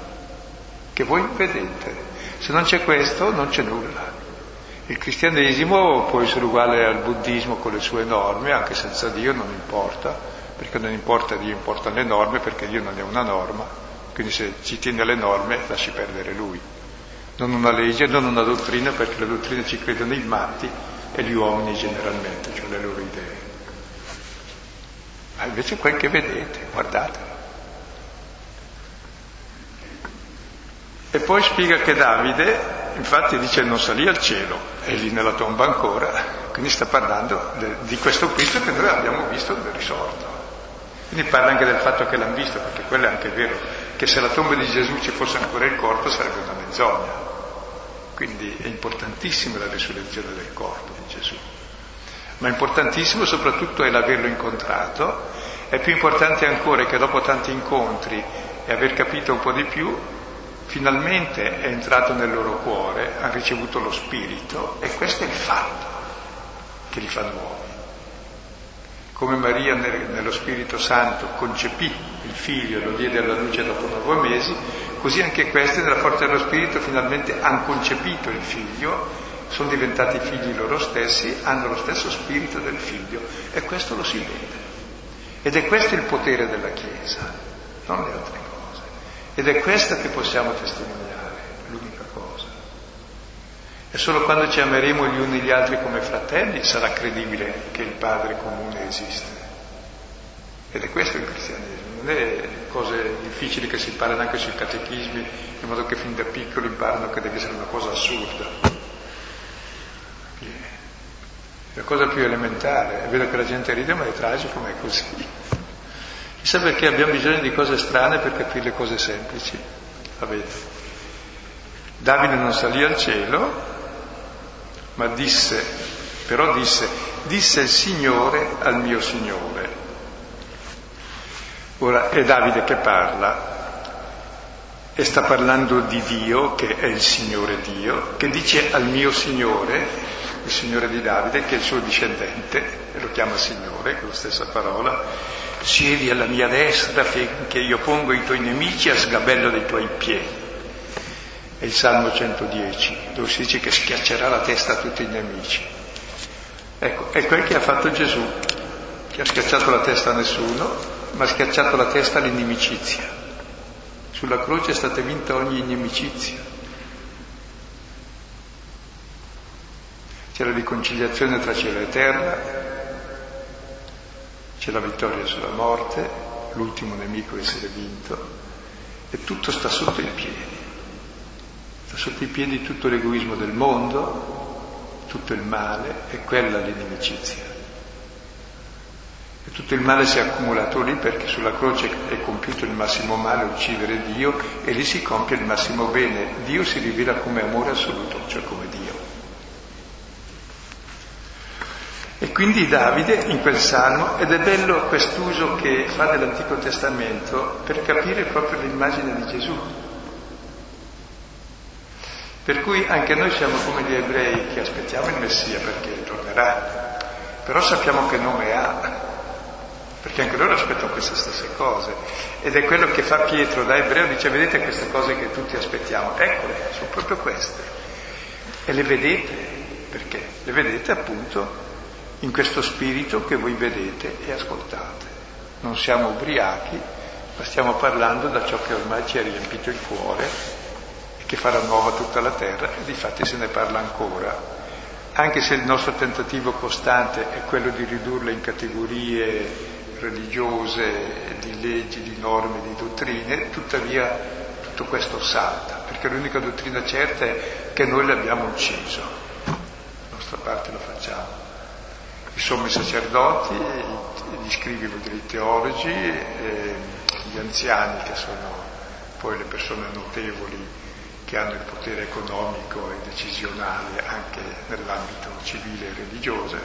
S1: che voi vedete. Se non c'è questo non c'è nulla. Il cristianesimo può essere uguale al buddismo con le sue norme, anche senza Dio non importa, perché non importa Dio, importano le norme, perché Dio non è una norma, quindi se ci tiene alle norme lasci perdere Lui. Non una legge, non una dottrina, perché le dottrine ci credono i matti e gli uomini generalmente, cioè le loro idee. Ma invece quel che vedete, guardatelo. E poi spiega che Davide, infatti dice non salì al cielo, è lì nella tomba ancora, quindi sta parlando de, di questo Cristo che noi abbiamo visto risorto. Quindi parla anche del fatto che l'hanno visto, perché quello è anche vero, che se la tomba di Gesù ci fosse ancora il corpo sarebbe una menzogna. Quindi è importantissima la risurrezione del corpo di Gesù. Ma importantissimo soprattutto è l'averlo incontrato, è più importante ancora che dopo tanti incontri e aver capito un po' di più, finalmente è entrato nel loro cuore, ha ricevuto lo Spirito e questo è il fatto che li fa nuovi. Come Maria nello Spirito Santo concepì il figlio lo diede alla luce dopo nove mesi, così anche questi nella forza dello Spirito finalmente hanno concepito il figlio, sono diventati figli loro stessi, hanno lo stesso spirito del figlio e questo lo si vede. Ed è questo il potere della Chiesa, non le altre cose. Ed è questo che possiamo testimoniare, l'unica cosa. E solo quando ci ameremo gli uni gli altri come fratelli sarà credibile che il Padre comune esiste. Ed è questo il cristianesimo, non è cose difficili che si imparano anche sui catechismi, in modo che fin da piccoli imparano che deve essere una cosa assurda. La cosa più elementare, è vero che la gente ride ma è tragico ma è così. Chissà perché abbiamo bisogno di cose strane per capire le cose semplici. La Davide non salì al cielo, ma disse, però disse, disse il Signore al mio Signore. Ora è Davide che parla e sta parlando di Dio, che è il Signore Dio, che dice al mio Signore, il Signore di Davide, che è il suo discendente, e lo chiama Signore, con la stessa parola, siedi alla mia destra finché io pongo i tuoi nemici a sgabello dei tuoi piedi. È il Salmo 110, dove si dice che schiaccerà la testa a tutti i nemici. Ecco, è quel che ha fatto Gesù, che ha schiacciato la testa a nessuno, ma ha schiacciato la testa all'inimicizia. Sulla croce è stata vinta ogni inimicizia. C'è la riconciliazione tra cielo e terra, c'è la vittoria sulla morte, l'ultimo nemico essere vinto, e tutto sta sotto i piedi. Sta sotto i piedi tutto l'egoismo del mondo, tutto il male, e quella l'inimicizia. E tutto il male si è accumulato lì perché sulla croce è compiuto il massimo male, uccidere Dio, e lì si compie il massimo bene. Dio si rivela come amore assoluto, cioè come Dio. E quindi Davide in quel salmo, ed è bello quest'uso che fa dell'Antico Testamento per capire proprio l'immagine di Gesù. Per cui anche noi siamo come gli ebrei che aspettiamo il Messia perché tornerà, però sappiamo che nome ha, perché anche loro aspettano queste stesse cose. Ed è quello che fa Pietro da ebreo, dice vedete queste cose che tutti aspettiamo, eccole, sono proprio queste. E le vedete, perché? Le vedete appunto in questo spirito che voi vedete e ascoltate. Non siamo ubriachi, ma stiamo parlando da ciò che ormai ci ha riempito il cuore e che farà nuova tutta la terra e di fatti se ne parla ancora. Anche se il nostro tentativo costante è quello di ridurle in categorie religiose, di leggi, di norme, di dottrine, tuttavia tutto questo salta, perché l'unica dottrina certa è che noi l'abbiamo ucciso, la nostra parte lo facciamo i sommi sacerdoti, gli scrivi vuol dire i teologi, gli anziani che sono poi le persone notevoli che hanno il potere economico e decisionale anche nell'ambito civile e religioso,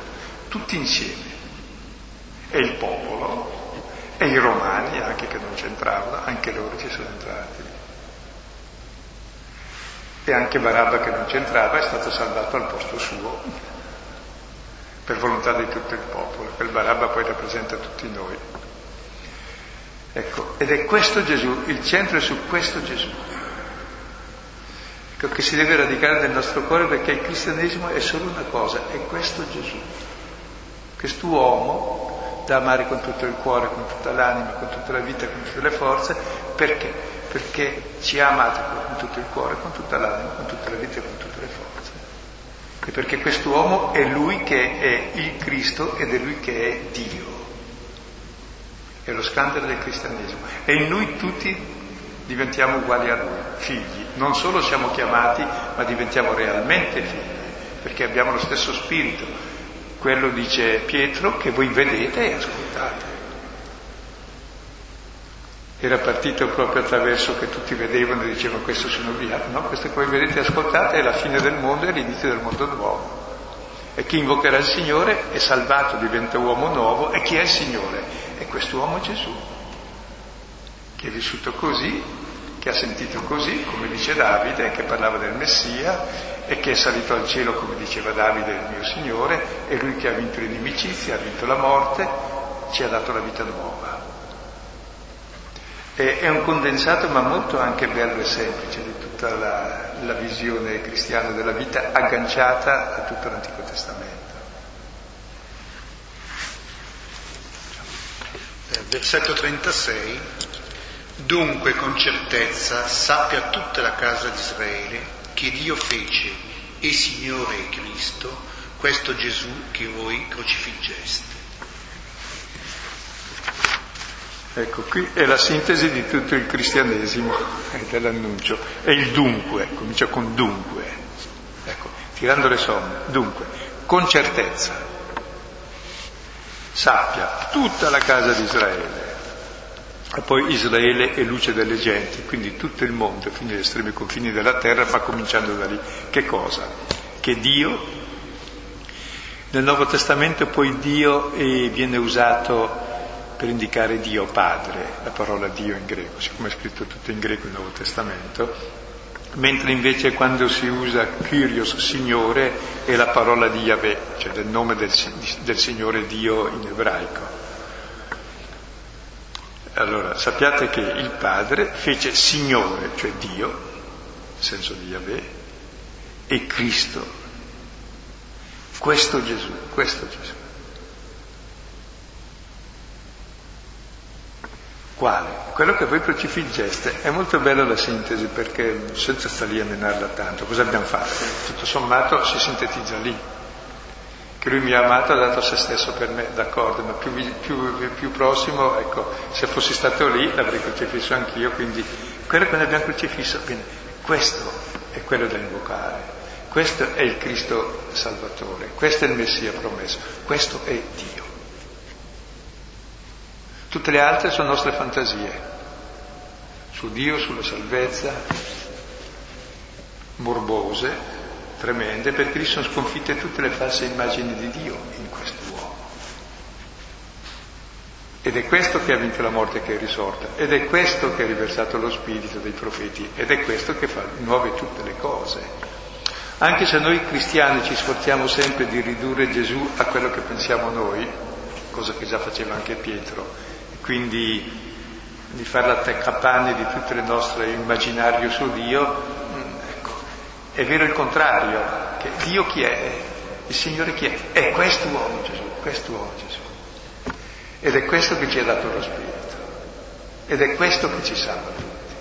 S1: tutti insieme. E il popolo, e i romani anche che non c'entravano, anche loro ci sono entrati. E anche Barabba che non c'entrava è stato salvato al posto suo per volontà di tutto il popolo. Quel Barabba poi rappresenta tutti noi. Ecco, ed è questo Gesù, il centro è su questo Gesù. Ecco, che si deve radicare nel nostro cuore perché il cristianesimo è solo una cosa, è questo Gesù. Quest'uomo da amare con tutto il cuore, con tutta l'anima, con tutta la vita, con tutte le forze, perché? Perché ci ha amato con tutto il cuore, con tutta l'anima, con tutta la vita e con tutte le forze e perché quest'uomo è lui che è il Cristo ed è lui che è Dio. È lo scandalo del cristianesimo. E in lui tutti diventiamo uguali a lui, figli. Non solo siamo chiamati, ma diventiamo realmente figli, perché abbiamo lo stesso spirito. Quello dice Pietro che voi vedete e ascoltate era partito proprio attraverso che tutti vedevano e dicevano questo sono via, no? Questo che voi vedete e ascoltate è la fine del mondo e l'inizio del mondo nuovo. E chi invocherà il Signore è salvato, diventa uomo nuovo. E chi è il Signore? È questo uomo Gesù, che è vissuto così, che ha sentito così, come dice Davide, che parlava del Messia e che è salito al cielo, come diceva Davide, il mio Signore, è lui che ha vinto l'inimicizia, ha vinto la morte, ci ha dato la vita nuova. E, è un condensato ma molto anche bello e semplice di tutta la, la visione cristiana della vita agganciata a tutto l'Antico Testamento.
S2: Eh, versetto 36. Dunque con certezza sappia tutta la casa di Israele che Dio fece e Signore Cristo questo Gesù che voi crocifiggeste.
S1: Ecco, qui è la sintesi di tutto il cristianesimo e dell'annuncio. È il dunque, comincia con dunque. Ecco, tirando le somme. Dunque, con certezza. Sappia tutta la casa di Israele. E poi Israele è luce delle genti, quindi tutto il mondo, fino agli estremi confini della terra, ma cominciando da lì. Che cosa? Che Dio, nel Nuovo Testamento poi Dio eh, viene usato per indicare Dio Padre, la parola Dio in greco, siccome è scritto tutto in greco il Nuovo Testamento, mentre invece quando si usa Kyrios, Signore, è la parola di Yahweh, cioè del nome del, del Signore Dio in ebraico. Allora, sappiate che il Padre fece Signore, cioè Dio, nel senso di Yahweh, e Cristo. Questo Gesù, questo Gesù. Quale? Quello che voi crocifiggeste. È molto bella la sintesi perché senza stare lì a menarla tanto, cosa abbiamo fatto? Tutto sommato si sintetizza lì. Che lui mi ha amato, ha dato se stesso per me, d'accordo, ma più, più, più prossimo, ecco, se fossi stato lì l'avrei crocifisso anch'io, quindi quello che noi abbiamo crocifisso, bene, questo è quello da invocare, questo è il Cristo Salvatore, questo è il Messia promesso, questo è Dio. Tutte le altre sono nostre fantasie, su Dio, sulla salvezza, morbose, tremende, perché lì sono sconfitte tutte le false immagini di Dio in quest'uomo. Ed è questo che ha vinto la morte che è risorta, ed è questo che ha riversato lo spirito dei profeti, ed è questo che fa nuove tutte le cose. Anche se noi cristiani ci sforziamo sempre di ridurre Gesù a quello che pensiamo noi, cosa che già faceva anche Pietro, quindi di fare l'attaccapanni di tutto il nostro immaginario su Dio, è vero il contrario, che Dio chi è? Il Signore chi è? È quest'uomo Gesù, quest'uomo Gesù. Ed è questo che ci ha dato lo Spirito. Ed è questo che ci salva tutti,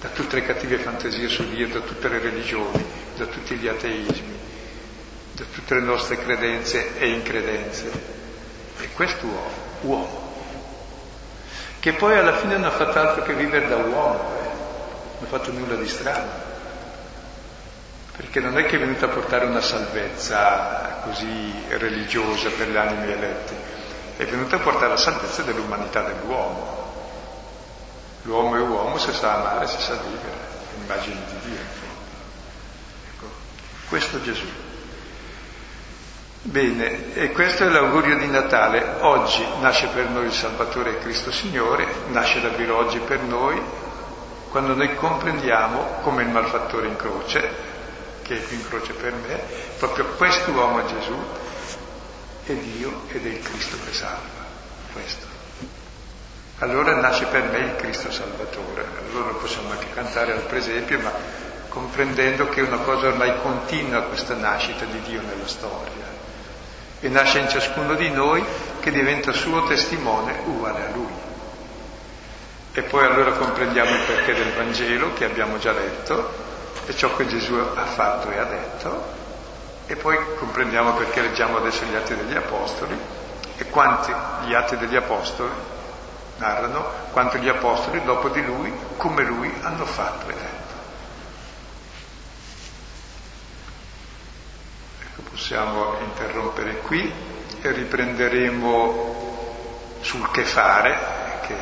S1: da tutte le cattive fantasie su Dio, da tutte le religioni, da tutti gli ateismi, da tutte le nostre credenze e incredenze. E quest'uomo, uomo, che poi alla fine non ha fatto altro che vivere da uomo, eh? non ha fatto nulla di strano, perché non è che è venuto a portare una salvezza così religiosa per le anime elette, è venuto a portare la salvezza dell'umanità dell'uomo. L'uomo è uomo se sa amare, se sa vivere, immagini di Dio. Ecco, questo Gesù. Bene, e questo è l'augurio di Natale. Oggi nasce per noi il Salvatore Cristo Signore, nasce davvero oggi per noi, quando noi comprendiamo come il malfattore in croce, che è qui in croce per me, proprio quest'uomo Gesù è Dio ed è il Cristo che salva. Questo. Allora nasce per me il Cristo Salvatore. Allora lo possiamo anche cantare al presepio, ma comprendendo che è una cosa ormai continua questa nascita di Dio nella storia e nasce in ciascuno di noi che diventa suo testimone uguale a lui. E poi allora comprendiamo il perché del Vangelo che abbiamo già letto e ciò che Gesù ha fatto e ha detto e poi comprendiamo perché leggiamo adesso gli atti degli Apostoli e quanti gli atti degli Apostoli narrano quanto gli Apostoli dopo di lui, come lui, hanno fatto e detto. possiamo interrompere qui e riprenderemo sul che fare, che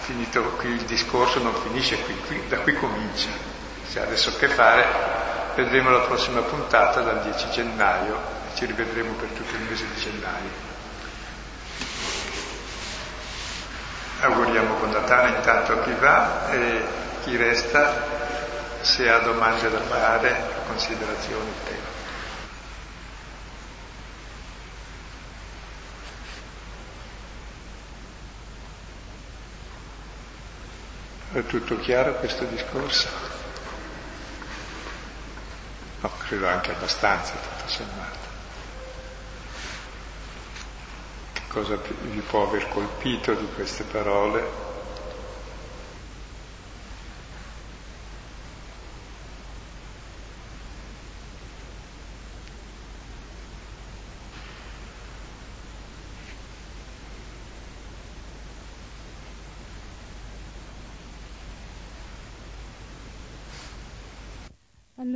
S1: finito qui il discorso non finisce qui, qui da qui comincia. Cioè adesso che fare, vedremo la prossima puntata dal 10 gennaio ci rivedremo per tutto il mese di gennaio. Auguriamo buon Natale intanto a chi va e chi resta, se ha domande da fare, considerazioni, prego. È tutto chiaro questo discorso? No, credo anche abbastanza, tutto sommato. Che cosa vi può aver colpito di queste parole?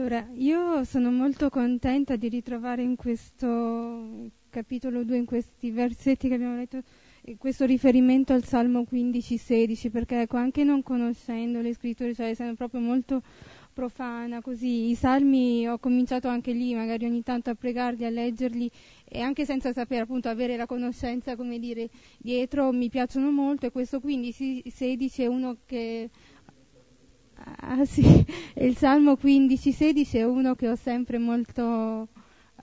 S3: Allora, io sono molto contenta di ritrovare in questo capitolo 2, in questi versetti che abbiamo letto, eh, questo riferimento al Salmo 15-16, perché ecco, anche non conoscendo le scritture, cioè essendo proprio molto profana, così. I salmi ho cominciato anche lì, magari ogni tanto a pregarli, a leggerli e anche senza sapere appunto avere la conoscenza, come dire, dietro mi piacciono molto. E questo 15-16 è uno che Ah sì, il Salmo 15-16 è uno che ho sempre molto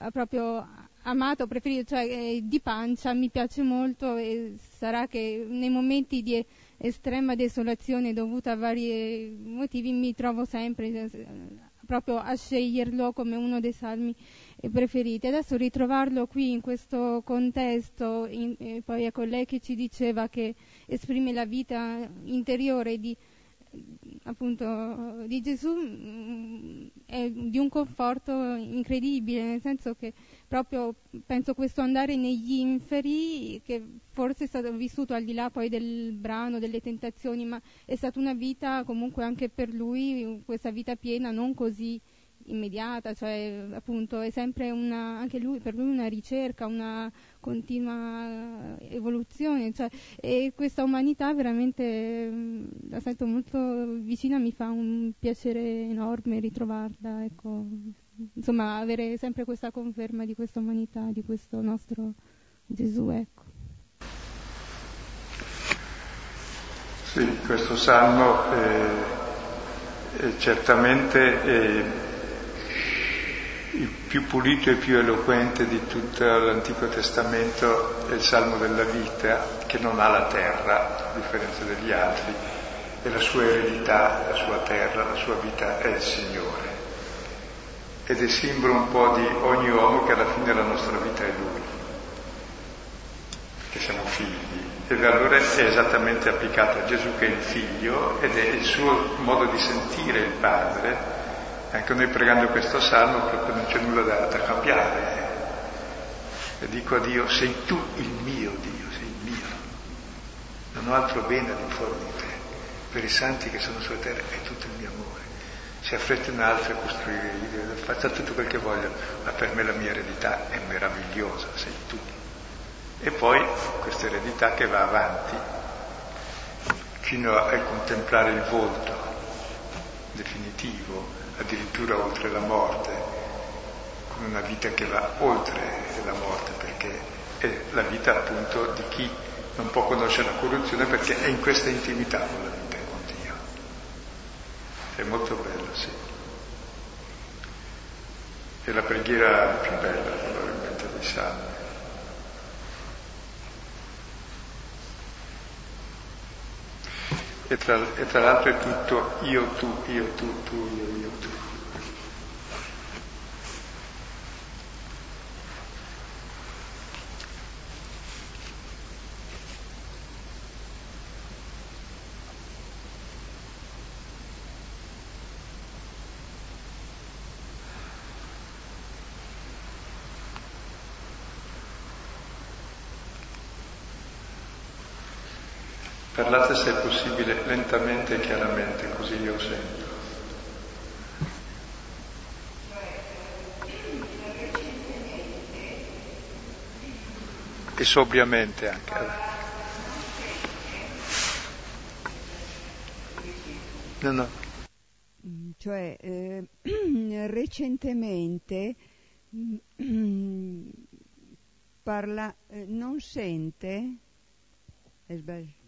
S3: eh, proprio amato, preferito, cioè eh, di pancia, mi piace molto e sarà che nei momenti di estrema desolazione dovuta a vari motivi mi trovo sempre eh, proprio a sceglierlo come uno dei salmi preferiti. Adesso ritrovarlo qui in questo contesto, in, poi ecco lei che ci diceva che esprime la vita interiore di appunto di Gesù mm, è di un conforto incredibile, nel senso che proprio penso questo andare negli inferi, che forse è stato vissuto al di là poi del brano, delle tentazioni, ma è stata una vita comunque anche per lui, questa vita piena, non così immediata, cioè appunto è sempre una, anche lui, per lui una ricerca, una continua evoluzione, cioè, e questa umanità veramente la sento molto vicina, mi fa un piacere enorme ritrovarla, ecco. insomma avere sempre questa conferma di questa umanità, di questo nostro Gesù. Ecco.
S1: Sì, questo salmo è, è certamente è il più pulito e più eloquente di tutto l'Antico Testamento è il Salmo della vita, che non ha la terra, a differenza degli altri, e la sua eredità, la sua terra, la sua vita è il Signore. Ed è simbolo un po' di ogni uomo che alla fine la nostra vita è Lui, che siamo figli. E allora è esattamente applicato a Gesù che è il figlio ed è il suo modo di sentire il Padre anche noi pregando questo salmo proprio non c'è nulla da, da cambiare. E dico a Dio, sei tu il mio Dio, sei il mio. Non ho altro bene di fuori di te. Per i santi che sono sulla terra è tutto il mio amore. Si affrettano altri a costruire faccia tutto quel che voglio, ma per me la mia eredità è meravigliosa, sei tu. E poi questa eredità che va avanti fino a contemplare il volto definitivo addirittura oltre la morte, con una vita che va oltre la morte, perché è la vita appunto di chi non può conoscere la corruzione perché è in questa intimità con la vita con Dio. È molto bello, sì. È la preghiera più bella probabilmente dei salmi. E tra, e tra l'altro è tutto io, tu, io, tu, tu, io, io, tu. Parlate se è possibile lentamente e chiaramente, così io sento. E sobriamente anche. No, no.
S4: Mm, cioè, eh, [CLEARS THROAT] recentemente [CLEARS THROAT] parla, eh, non sente, è sbagliato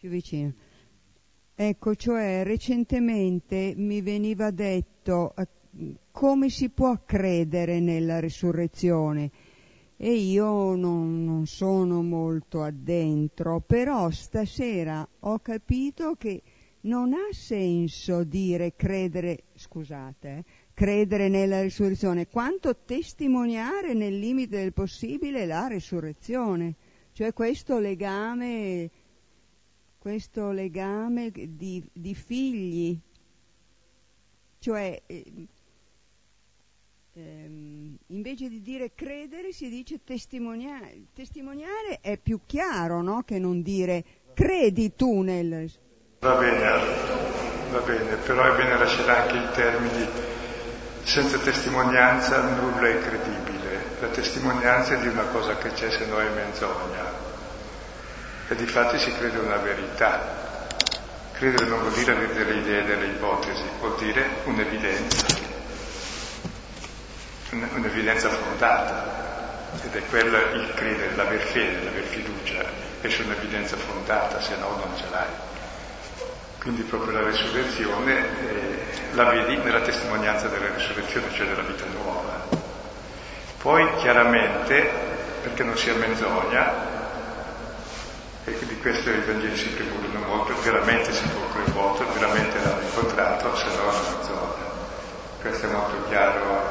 S4: più vicino. Ecco, cioè recentemente mi veniva detto eh, come si può credere nella risurrezione e io non, non, sono molto addentro, però stasera ho capito che non ha senso dire credere, scusate, eh, credere nella risurrezione, quanto testimoniare nel limite del possibile la risurrezione, cioè questo legame questo legame di, di figli, cioè eh, ehm, invece di dire credere si dice testimoniare, testimoniare è più chiaro no? che non dire credi tu nel...
S1: Va bene, va bene, però è bene lasciare anche i termini senza testimonianza nulla è credibile, la testimonianza è di una cosa che c'è se no è menzogna e di fatti si crede una verità. Credere non vuol dire avere delle idee, delle ipotesi, vuol dire un'evidenza, un'evidenza fondata. Ed è quella il credere, l'aver fede, l'aver fiducia, su un'evidenza fondata, se no non ce l'hai. Quindi proprio la risurrezione eh, la vedi nella testimonianza della risurrezione, cioè della vita nuova. Poi chiaramente, perché non sia menzogna, e di questo i Vangeli si preoccupano molto, veramente si può vuoto, veramente l'hanno incontrato, se no non zona. Questo è molto chiaro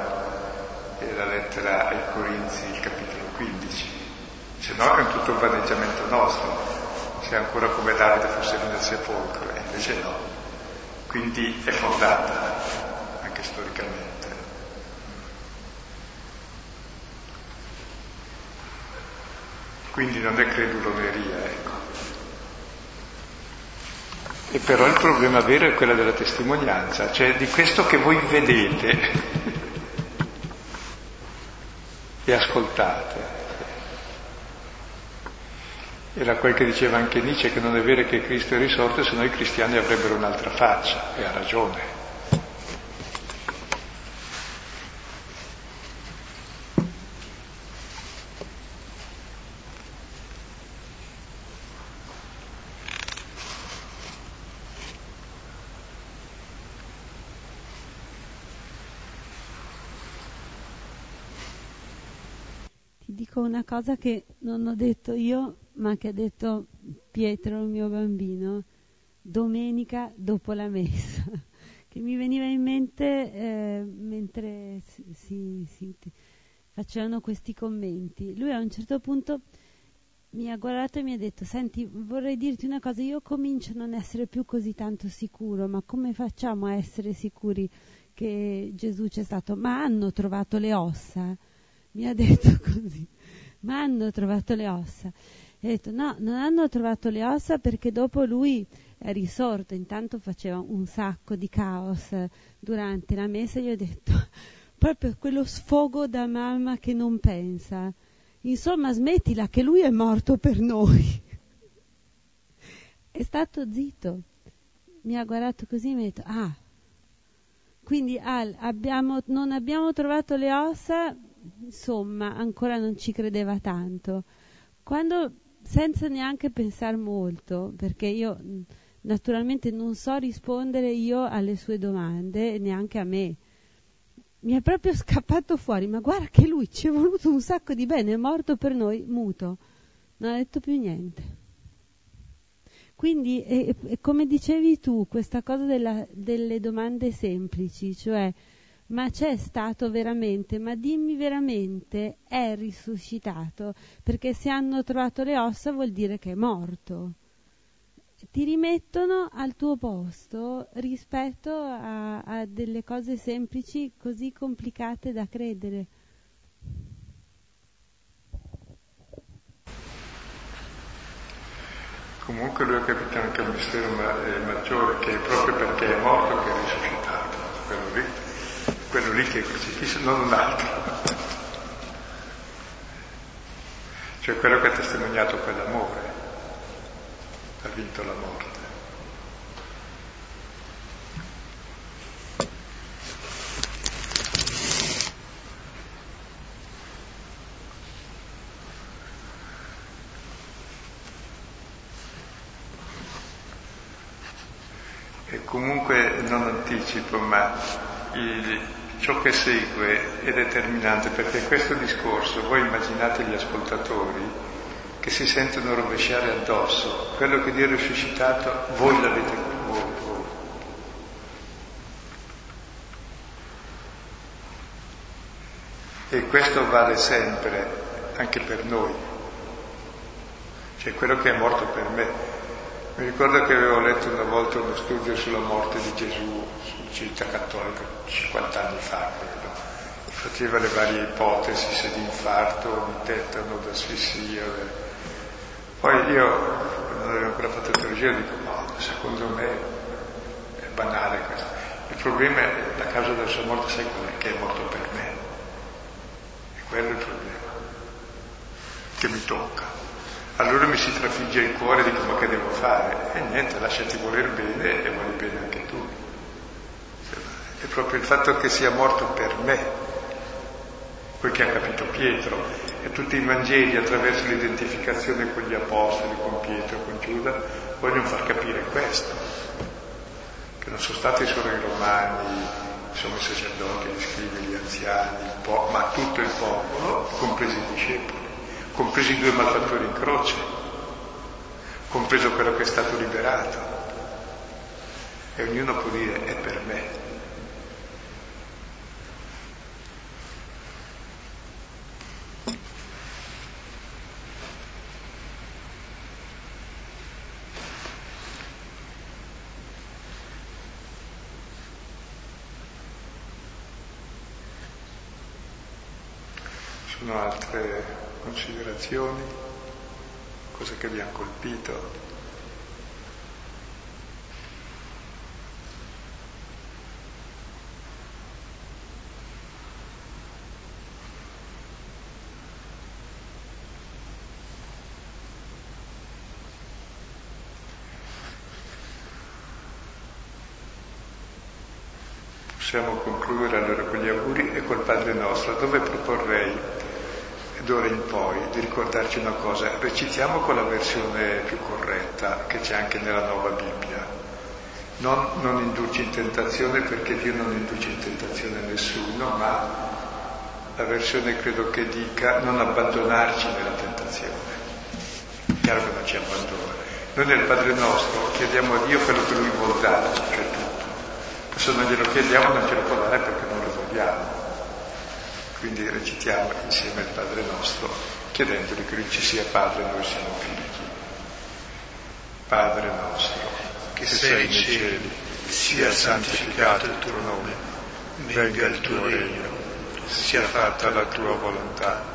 S1: nella lettera ai Corinzi, il capitolo 15. Se no è tutto un vaneggiamento nostro, se ancora come Davide fosse nel sepolcro, e invece no. Quindi è fondata, anche storicamente. Quindi non è creduloneria, ecco. E però il problema vero è quello della testimonianza, cioè di questo che voi vedete [LAUGHS] e ascoltate. Era quel che diceva anche Nietzsche che non è vero che Cristo è risorto, se no i cristiani avrebbero un'altra faccia, e ha ragione.
S5: Dico una cosa che non ho detto io, ma che ha detto Pietro, il mio bambino, domenica dopo la messa, [LAUGHS] che mi veniva in mente eh, mentre si, si, facevano questi commenti. Lui a un certo punto mi ha guardato e mi ha detto, senti, vorrei dirti una cosa, io comincio a non essere più così tanto sicuro, ma come facciamo a essere sicuri che Gesù c'è stato? Ma hanno trovato le ossa? Mi ha detto [LAUGHS] così ma hanno trovato le ossa. E ho detto no, non hanno trovato le ossa perché dopo lui è risorto, intanto faceva un sacco di caos durante la messa, gli ho detto [LAUGHS] proprio quello sfogo da mamma che non pensa. Insomma, smettila che lui è morto per noi. [LAUGHS] è stato zitto. Mi ha guardato così e mi ha detto, ah, quindi ah, abbiamo, non abbiamo trovato le ossa, insomma, ancora non ci credeva tanto. Quando, senza neanche pensare molto, perché io naturalmente non so rispondere io alle sue domande, neanche a me, mi è proprio scappato fuori, ma guarda che lui ci è voluto un sacco di bene, è morto per noi, muto, non ha detto più niente. Quindi, è, è come dicevi tu, questa cosa della, delle domande semplici, cioè ma c'è stato veramente, ma dimmi veramente, è risuscitato, perché se hanno trovato le ossa vuol dire che è morto. Ti rimettono al tuo posto rispetto a, a delle cose semplici così complicate da credere.
S1: Comunque lui ha capito anche un mistero maggiore, che è proprio perché è morto che è risuscitato, quello lì quello lì che è crocifisso, non un altro. Cioè quello che ha testimoniato quell'amore, ha vinto la morte. E comunque non anticipo, ma il, ciò che segue è determinante perché questo discorso, voi immaginate gli ascoltatori che si sentono rovesciare addosso, quello che Dio ha risuscitato, voi l'avete voi, voi. E questo vale sempre, anche per noi. Cioè quello che è morto per me. Mi ricordo che avevo letto una volta uno studio sulla morte di Gesù su città cattolica, 50 anni fa, credo. Faceva le varie ipotesi, se di infarto, di tetano, d'asfissia. Poi io, non avevo ancora fatto teologia, dico no, secondo me è banale questo. Il problema è la causa della sua morte, sai qual è? Che è morto per me. E quello è il problema che mi tocca. Allora mi si trafigge il cuore dico ma che devo fare? E niente, lasciati voler bene e vuoi bene anche tu. È proprio il fatto che sia morto per me, quel che ha capito Pietro, e tutti i Vangeli attraverso l'identificazione con gli Apostoli, con Pietro, con Giuda, vogliono far capire questo, che non sono stati solo i Romani, sono i sacerdoti, gli scrivi, gli anziani, po- ma tutto il popolo, compresi i discepoli compresi i due malfattori in croce, compreso quello che è stato liberato. E ognuno può dire è per me. Sono altre considerazioni, cosa che vi ha colpito. Possiamo concludere allora con gli auguri e col Padre nostro, dove proporrei d'ora in poi di ricordarci una cosa, recitiamo con la versione più corretta che c'è anche nella nuova Bibbia. Non, non induci in tentazione perché Dio non induce in tentazione nessuno, ma la versione credo che dica non abbandonarci nella tentazione. È chiaro che non ci abbandona. Noi nel Padre nostro chiediamo a Dio quello che Lui vuol darci, cioè tutto. Se non glielo chiediamo non ce lo può dare perché non lo vogliamo. Quindi recitiamo insieme al Padre nostro, chiedendogli che lui ci sia Padre e noi siamo figli. Padre nostro, che sei nei cieli, sia santificato il tuo nome, venga il tuo regno, sia fatta la tua volontà,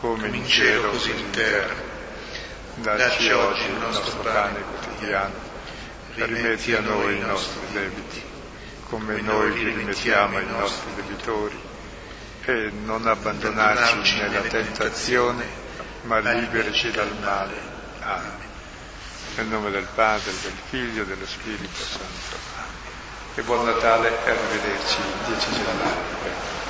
S1: come in cielo così in terra. Dacci oggi il nostro pane quotidiano, rimetti a noi i nostri debiti, come noi li rimettiamo ai nostri debitori e non abbandonarci nella tentazione, ma liberaci dal male. Amen. Nel nome del Padre, del Figlio e dello Spirito Santo. E buon Natale e arrivederci il 10 gennaio.